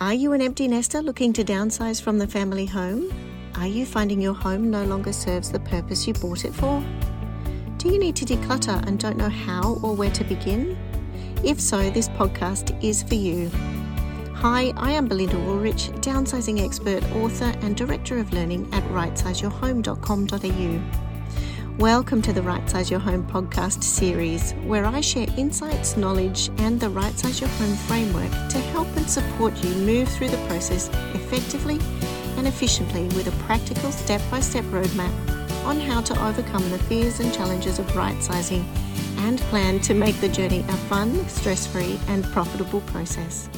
Are you an empty nester looking to downsize from the family home? Are you finding your home no longer serves the purpose you bought it for? Do you need to declutter and don't know how or where to begin? If so, this podcast is for you. Hi, I am Belinda Woolrich, downsizing expert, author, and director of learning at rightsizeyourhome.com.au. Welcome to the Right Size Your Home podcast series, where I share insights, knowledge, and the Right Size Your Home framework to help and support you move through the process effectively and efficiently with a practical step by step roadmap on how to overcome the fears and challenges of right sizing and plan to make the journey a fun, stress free, and profitable process.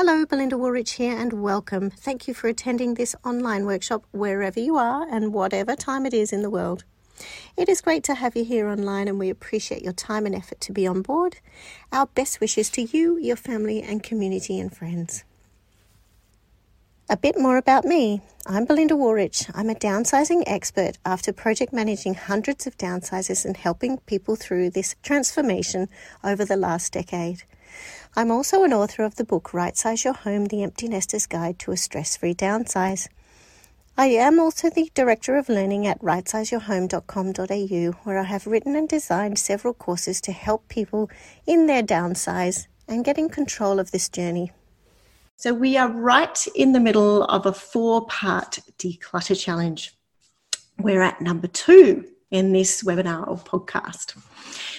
Hello, Belinda Woolrich here, and welcome. Thank you for attending this online workshop wherever you are and whatever time it is in the world. It is great to have you here online, and we appreciate your time and effort to be on board. Our best wishes to you, your family, and community and friends. A bit more about me. I'm Belinda Woolrich. I'm a downsizing expert after project managing hundreds of downsizes and helping people through this transformation over the last decade. I'm also an author of the book Right Size Your Home The Empty Nester's Guide to a Stress Free Downsize. I am also the Director of Learning at rightsizeyourhome.com.au, where I have written and designed several courses to help people in their downsize and getting control of this journey. So, we are right in the middle of a four part declutter challenge. We're at number two in this webinar or podcast.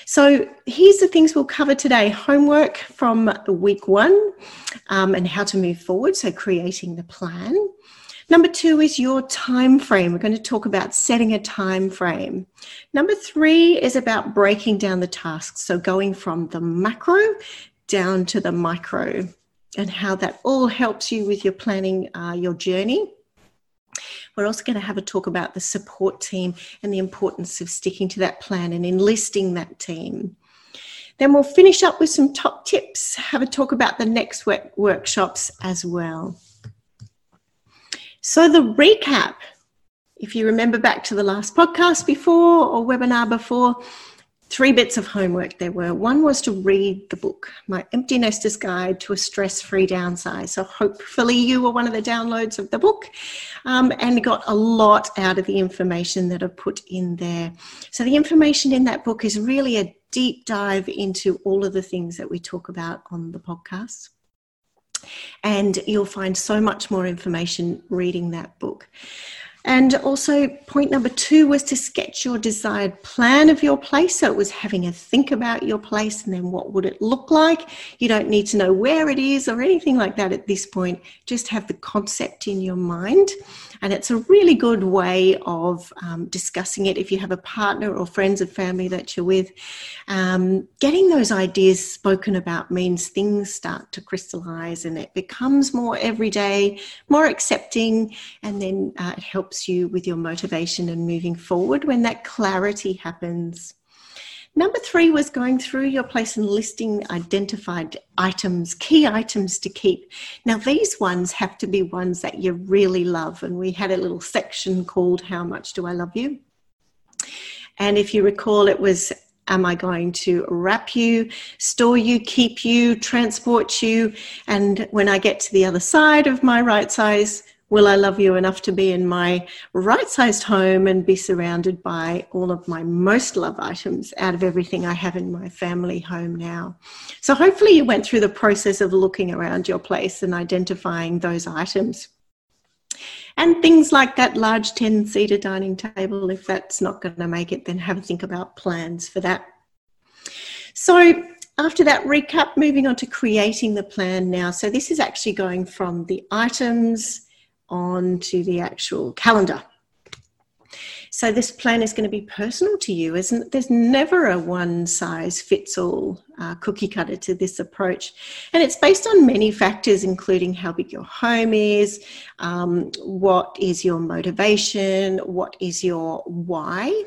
So, here's the things we'll cover today homework from week one um, and how to move forward. So, creating the plan. Number two is your time frame. We're going to talk about setting a time frame. Number three is about breaking down the tasks. So, going from the macro down to the micro and how that all helps you with your planning uh, your journey. We're also going to have a talk about the support team and the importance of sticking to that plan and enlisting that team. Then we'll finish up with some top tips, have a talk about the next work- workshops as well. So, the recap, if you remember back to the last podcast before or webinar before, three bits of homework there were. One was to read the book, My Empty Nester's Guide to a Stress Free Downsize. So, hopefully, you were one of the downloads of the book um, and got a lot out of the information that are put in there. So, the information in that book is really a deep dive into all of the things that we talk about on the podcast. And you'll find so much more information reading that book. And also, point number two was to sketch your desired plan of your place. So it was having a think about your place and then what would it look like. You don't need to know where it is or anything like that at this point. Just have the concept in your mind. And it's a really good way of um, discussing it if you have a partner or friends and family that you're with. Um, getting those ideas spoken about means things start to crystallize and it becomes more everyday, more accepting, and then uh, it helps you with your motivation and moving forward when that clarity happens. Number three was going through your place and listing identified items, key items to keep. Now, these ones have to be ones that you really love. And we had a little section called How Much Do I Love You? And if you recall, it was Am I going to wrap you, store you, keep you, transport you? And when I get to the other side of my right size, Will I love you enough to be in my right sized home and be surrounded by all of my most loved items out of everything I have in my family home now? So, hopefully, you went through the process of looking around your place and identifying those items. And things like that large 10 seater dining table, if that's not going to make it, then have a think about plans for that. So, after that recap, moving on to creating the plan now. So, this is actually going from the items on to the actual calendar. So this plan is going to be personal to you, isn't? There's never a one size fits all uh, cookie cutter to this approach. And it's based on many factors, including how big your home is, um, what is your motivation, what is your why,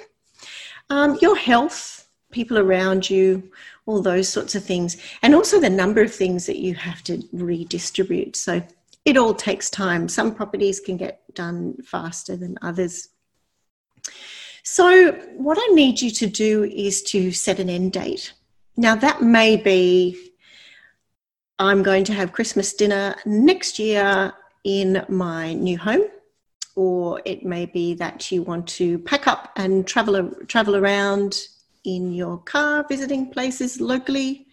um, your health, people around you, all those sorts of things, and also the number of things that you have to redistribute. So it all takes time. Some properties can get done faster than others. So, what I need you to do is to set an end date. Now, that may be I'm going to have Christmas dinner next year in my new home. Or it may be that you want to pack up and travel, travel around in your car, visiting places locally.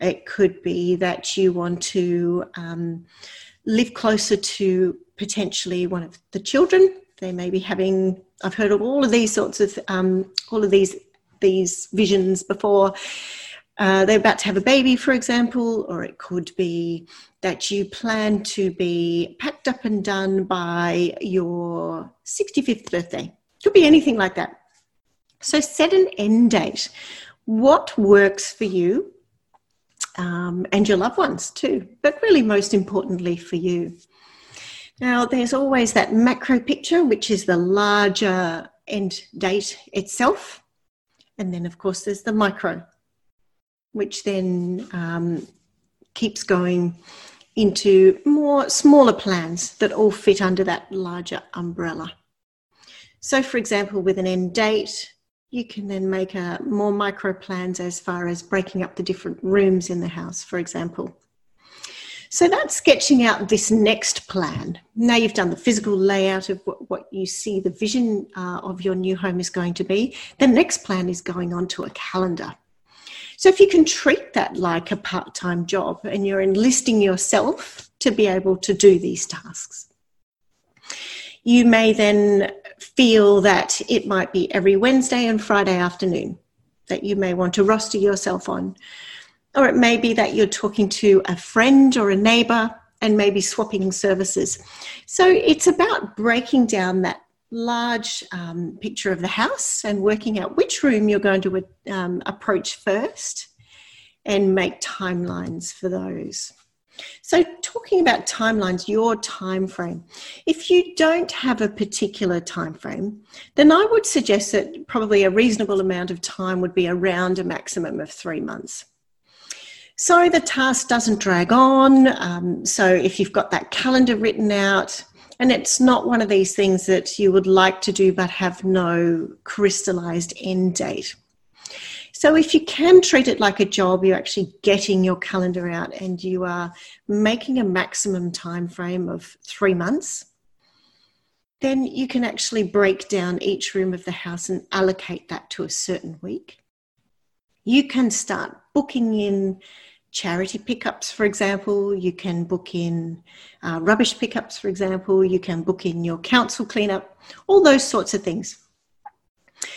It could be that you want to um, live closer to potentially one of the children. They may be having. I've heard of all of these sorts of um, all of these these visions before. Uh, they're about to have a baby, for example, or it could be that you plan to be packed up and done by your 65th birthday. Could be anything like that. So set an end date. What works for you um, and your loved ones too, but really most importantly for you. Now, there's always that macro picture, which is the larger end date itself. And then, of course, there's the micro, which then um, keeps going into more smaller plans that all fit under that larger umbrella. So, for example, with an end date, you can then make a more micro plans as far as breaking up the different rooms in the house, for example. So that's sketching out this next plan. Now you've done the physical layout of what, what you see the vision uh, of your new home is going to be. The next plan is going on to a calendar. So if you can treat that like a part time job and you're enlisting yourself to be able to do these tasks, you may then feel that it might be every Wednesday and Friday afternoon that you may want to roster yourself on or it may be that you're talking to a friend or a neighbor and maybe swapping services. So it's about breaking down that large um, picture of the house and working out which room you're going to um, approach first and make timelines for those. So, talking about timelines, your time frame. If you don't have a particular time frame, then I would suggest that probably a reasonable amount of time would be around a maximum of three months. So the task doesn't drag on. Um, so if you've got that calendar written out, and it's not one of these things that you would like to do but have no crystallized end date. So if you can treat it like a job, you're actually getting your calendar out and you are making a maximum time frame of three months, then you can actually break down each room of the house and allocate that to a certain week. You can start booking in charity pickups, for example. You can book in uh, rubbish pickups, for example. You can book in your council cleanup, all those sorts of things.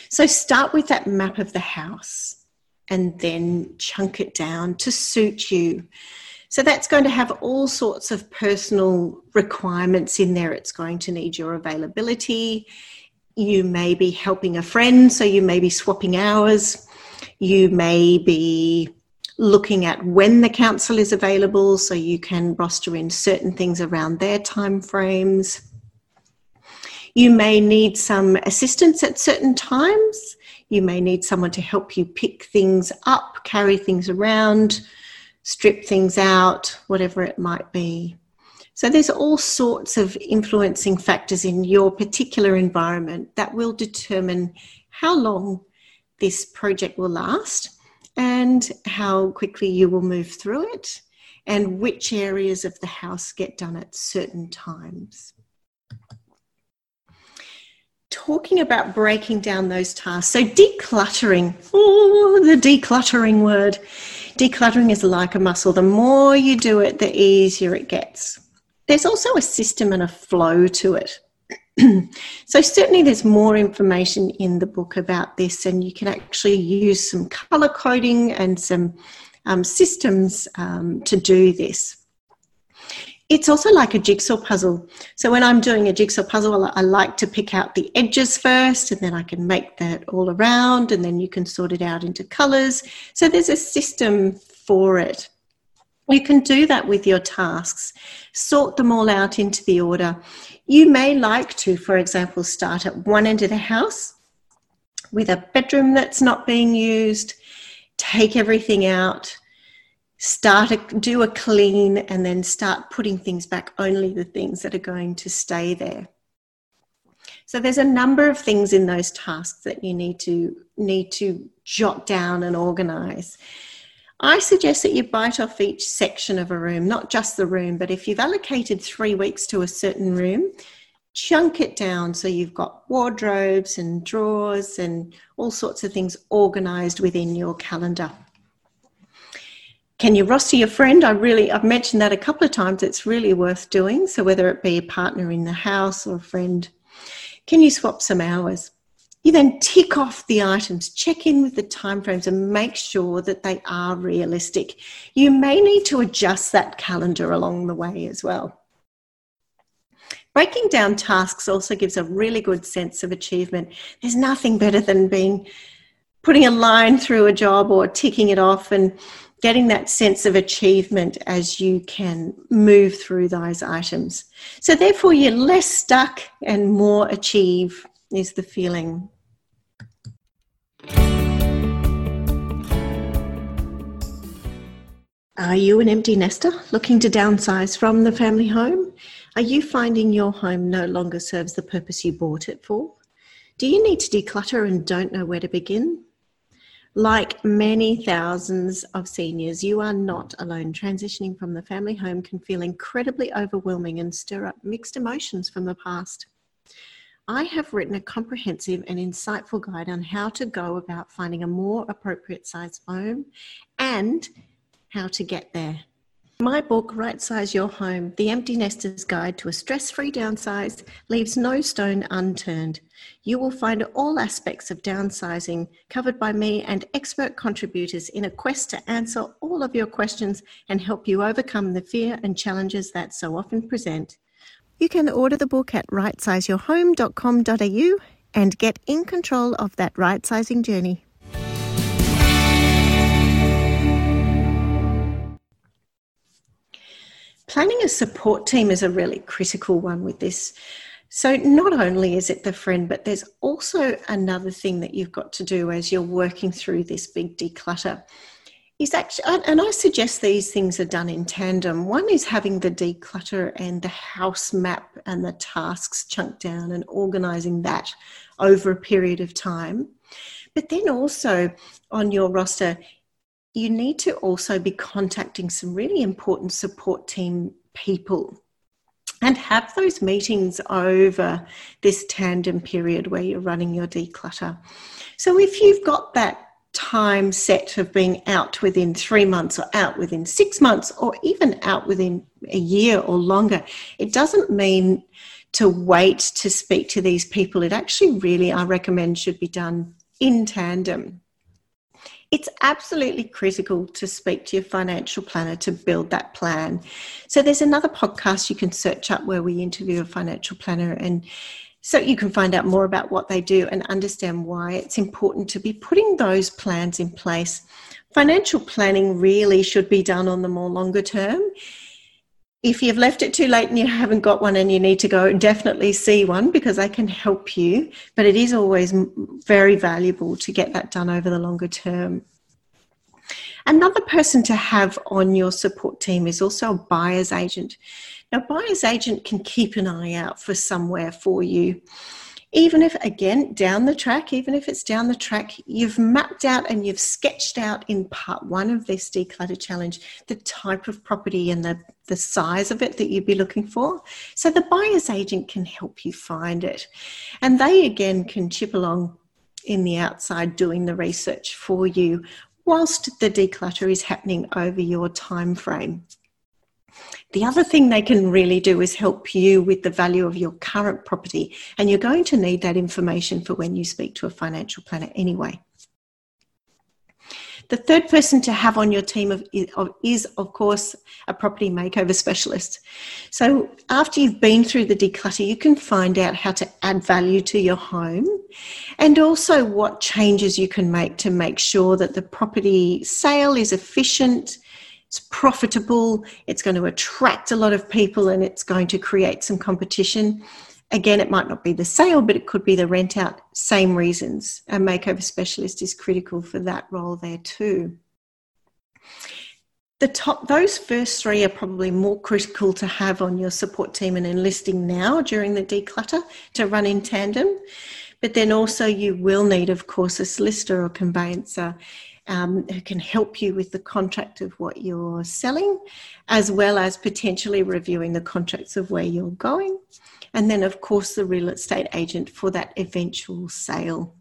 So start with that map of the house and then chunk it down to suit you. So that's going to have all sorts of personal requirements in there. It's going to need your availability. You may be helping a friend, so you may be swapping hours. You may be looking at when the council is available so you can roster in certain things around their time frames. You may need some assistance at certain times. You may need someone to help you pick things up, carry things around, strip things out, whatever it might be. So there's all sorts of influencing factors in your particular environment that will determine how long this project will last and how quickly you will move through it and which areas of the house get done at certain times. Talking about breaking down those tasks. So, decluttering, oh, the decluttering word. Decluttering is like a muscle. The more you do it, the easier it gets. There's also a system and a flow to it. so certainly there's more information in the book about this and you can actually use some color coding and some um, systems um, to do this it's also like a jigsaw puzzle. So when I'm doing a jigsaw puzzle, I like to pick out the edges first and then I can make that all around and then you can sort it out into colors. So there's a system for it. You can do that with your tasks, sort them all out into the order. You may like to, for example, start at one end of the house with a bedroom that's not being used, take everything out, start a, do a clean, and then start putting things back, only the things that are going to stay there. So there's a number of things in those tasks that you need to need to jot down and organize. I suggest that you bite off each section of a room, not just the room, but if you've allocated three weeks to a certain room, chunk it down so you've got wardrobes and drawers and all sorts of things organized within your calendar. Can you roster your friend? I really, I've mentioned that a couple of times. It's really worth doing. So, whether it be a partner in the house or a friend, can you swap some hours? You then tick off the items, check in with the timeframes, and make sure that they are realistic. You may need to adjust that calendar along the way as well. Breaking down tasks also gives a really good sense of achievement. There's nothing better than being putting a line through a job or ticking it off and getting that sense of achievement as you can move through those items. So, therefore, you're less stuck and more achieve is the feeling. Are you an empty nester looking to downsize from the family home? Are you finding your home no longer serves the purpose you bought it for? Do you need to declutter and don't know where to begin? Like many thousands of seniors, you are not alone. Transitioning from the family home can feel incredibly overwhelming and stir up mixed emotions from the past. I have written a comprehensive and insightful guide on how to go about finding a more appropriate size home and how to get there. My book, Right Size Your Home The Empty Nester's Guide to a Stress Free Downsize, leaves no stone unturned. You will find all aspects of downsizing covered by me and expert contributors in a quest to answer all of your questions and help you overcome the fear and challenges that so often present. You can order the book at rightsizeyourhome.com.au and get in control of that right sizing journey. Planning a support team is a really critical one with this. So, not only is it the friend, but there's also another thing that you've got to do as you're working through this big declutter. Is actually, and I suggest these things are done in tandem. One is having the declutter and the house map and the tasks chunked down and organizing that over a period of time. But then also on your roster you need to also be contacting some really important support team people and have those meetings over this tandem period where you're running your declutter. So if you've got that time set of being out within three months or out within six months or even out within a year or longer, it doesn't mean to wait to speak to these people. It actually really, I recommend, should be done in tandem it's absolutely critical to speak to your financial planner to build that plan. So there's another podcast you can search up where we interview a financial planner and so you can find out more about what they do and understand why it's important to be putting those plans in place. Financial planning really should be done on the more longer term if you've left it too late and you haven't got one and you need to go, definitely see one because they can help you. But it is always very valuable to get that done over the longer term. Another person to have on your support team is also a buyer's agent. Now, buyer's agent can keep an eye out for somewhere for you even if again down the track even if it's down the track you've mapped out and you've sketched out in part one of this declutter challenge the type of property and the, the size of it that you'd be looking for. So the buyer's agent can help you find it. And they again can chip along in the outside doing the research for you whilst the declutter is happening over your time frame the other thing they can really do is help you with the value of your current property, and you're going to need that information for when you speak to a financial planner anyway. The third person to have on your team of, is, of course, a property makeover specialist. So, after you've been through the declutter, you can find out how to add value to your home and also what changes you can make to make sure that the property sale is efficient, it's profitable, it's going to attract a lot of people, and it's going to create some competition. Again, it might not be the sale, but it could be the rent out. Same reasons. A makeover specialist is critical for that role there too. The top, those first three are probably more critical to have on your support team and enlisting now during the declutter to run in tandem. But then also, you will need, of course, a solicitor or conveyancer um, who can help you with the contract of what you're selling, as well as potentially reviewing the contracts of where you're going. And then, of course, the real estate agent for that eventual sale.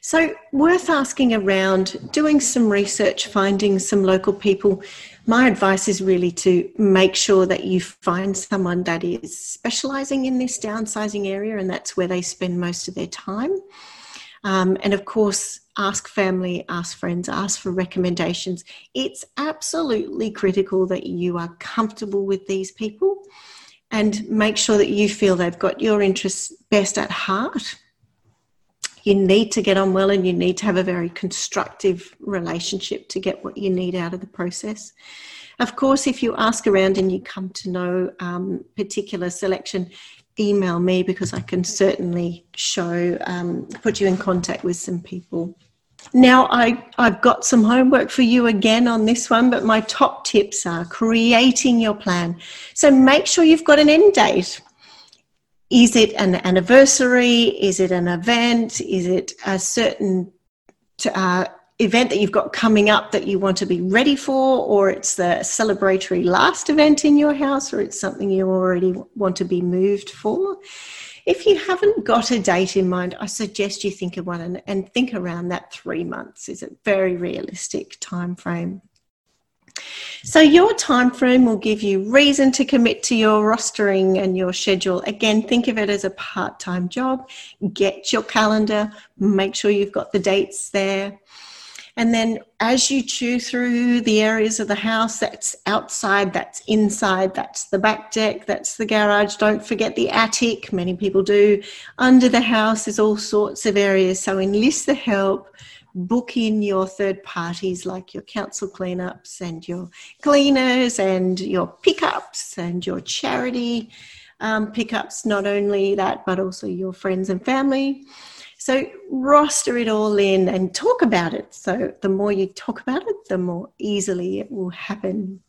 So, worth asking around, doing some research, finding some local people. My advice is really to make sure that you find someone that is specializing in this downsizing area and that's where they spend most of their time. Um, and of course, ask family, ask friends, ask for recommendations. It's absolutely critical that you are comfortable with these people and make sure that you feel they've got your interests best at heart you need to get on well and you need to have a very constructive relationship to get what you need out of the process. Of course, if you ask around and you come to know um, particular selection, email me because I can certainly show, um, put you in contact with some people. Now, I, I've got some homework for you again on this one, but my top tips are creating your plan. So make sure you've got an end date is it an anniversary? Is it an event? Is it a certain uh, event that you've got coming up that you want to be ready for, or it's the celebratory last event in your house, or it's something you already want to be moved for? If you haven't got a date in mind, I suggest you think of one and, and think around that three months is a very realistic time frame. So your time frame will give you reason to commit to your rostering and your schedule. Again, think of it as a part-time job. Get your calendar, make sure you've got the dates there. And then as you chew through the areas of the house, that's outside, that's inside, that's the back deck, that's the garage. Don't forget the attic. Many people do. Under the house, there's all sorts of areas. So enlist the help book in your third parties like your council cleanups and your cleaners and your pickups and your charity um, pickups, not only that, but also your friends and family. So roster it all in and talk about it. So the more you talk about it, the more easily it will happen.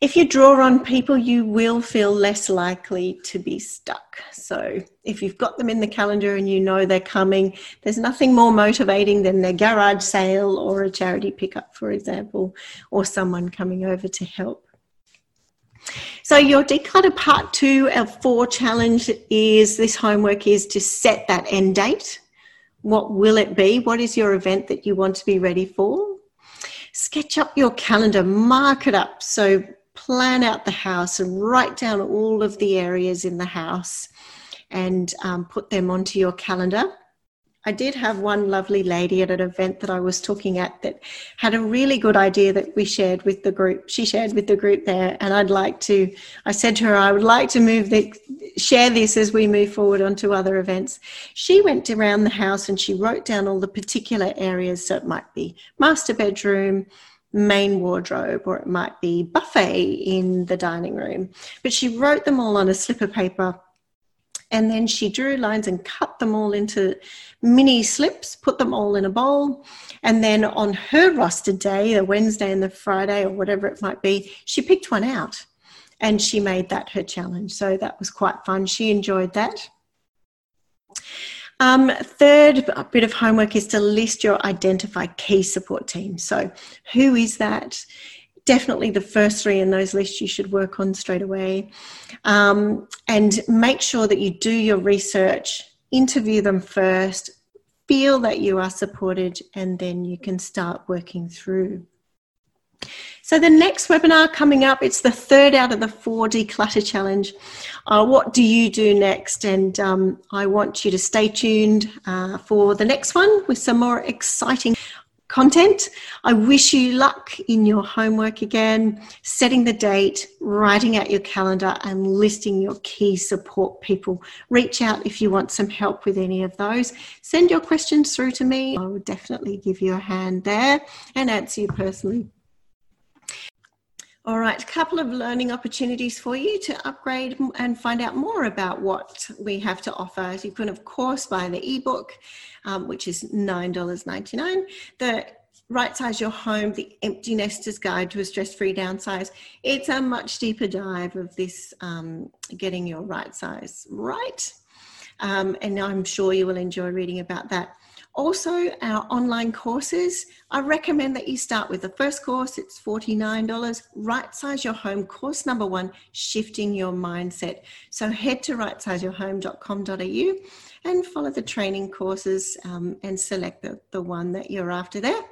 If you draw on people, you will feel less likely to be stuck. So, if you've got them in the calendar and you know they're coming, there's nothing more motivating than a garage sale or a charity pickup, for example, or someone coming over to help. So, your declutter part two of four challenge is this homework is to set that end date. What will it be? What is your event that you want to be ready for? Sketch up your calendar, mark it up. So, plan out the house and write down all of the areas in the house and um, put them onto your calendar. I did have one lovely lady at an event that I was talking at that had a really good idea that we shared with the group. She shared with the group there, and I'd like to. I said to her, I would like to move the share this as we move forward onto other events. She went around the house and she wrote down all the particular areas. So it might be master bedroom, main wardrobe or it might be buffet in the dining room. But she wrote them all on a slip of paper and then she drew lines and cut them all into mini slips, put them all in a bowl. And then on her roster day, the Wednesday and the Friday or whatever it might be, she picked one out and she made that her challenge. So that was quite fun. She enjoyed that. Um, third bit of homework is to list your identify key support team. So, who is that? Definitely the first three in those lists you should work on straight away. Um, and make sure that you do your research, interview them first, feel that you are supported, and then you can start working through. So the next webinar coming up, it's the third out of the four declutter challenge. Uh, what do you do next? And um, I want you to stay tuned uh, for the next one with some more exciting content. I wish you luck in your homework again, setting the date, writing out your calendar, and listing your key support people. Reach out if you want some help with any of those. Send your questions through to me. I will definitely give you a hand there and answer you personally. All right, a couple of learning opportunities for you to upgrade and find out more about what we have to offer. You can, of course, buy the ebook, um, which is $9.99. The Right Size Your Home, the Empty Nester's Guide to a Stress Free Downsize. It's a much deeper dive of this um, getting your right size right. Um, and I'm sure you will enjoy reading about that. Also, our online courses. I recommend that you start with the first course, it's $49. Right Size Your Home, course number one, Shifting Your Mindset. So head to rightsizeyourhome.com.au and follow the training courses um, and select the, the one that you're after there.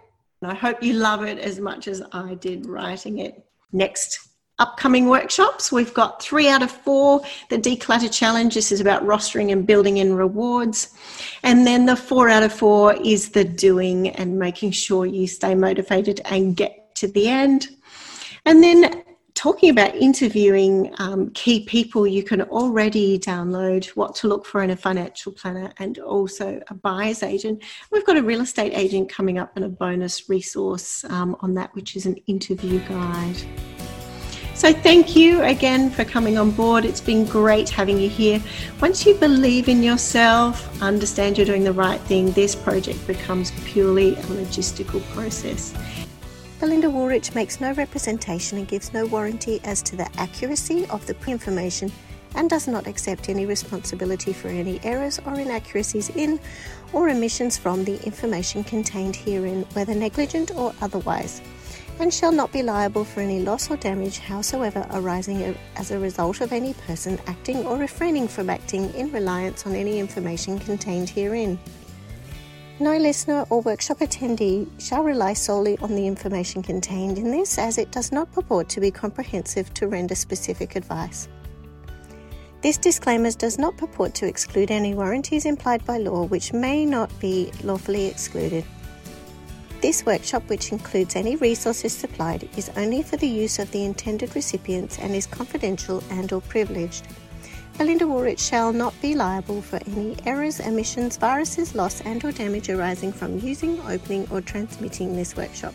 And I hope you love it as much as I did writing it. Next upcoming workshops. We've got three out of four. The Declutter Challenge, this is about rostering and building in rewards. And then the four out of four is the doing and making sure you stay motivated and get to the end. And then talking about interviewing um, key people, you can already download what to look for in a financial planner and also a buyer's agent. We've got a real estate agent coming up and a bonus resource um, on that, which is an interview guide. So, thank you again for coming on board. It's been great having you here. Once you believe in yourself, understand you're doing the right thing, this project becomes purely a logistical process. Belinda Woolrich makes no representation and gives no warranty as to the accuracy of the information and does not accept any responsibility for any errors or inaccuracies in or omissions from the information contained herein, whether negligent or otherwise and shall not be liable for any loss or damage howsoever arising as a result of any person acting or refraining from acting in reliance on any information contained herein. No listener or workshop attendee shall rely solely on the information contained in this, as it does not purport to be comprehensive to render specific advice. This disclaimer does not purport to exclude any warranties implied by law which may not be lawfully excluded. This workshop, which includes any resources supplied, is only for the use of the intended recipients and is confidential and or privileged. Belinda Woolrich shall not be liable for any errors, omissions, viruses, loss and or damage arising from using, opening or transmitting this workshop.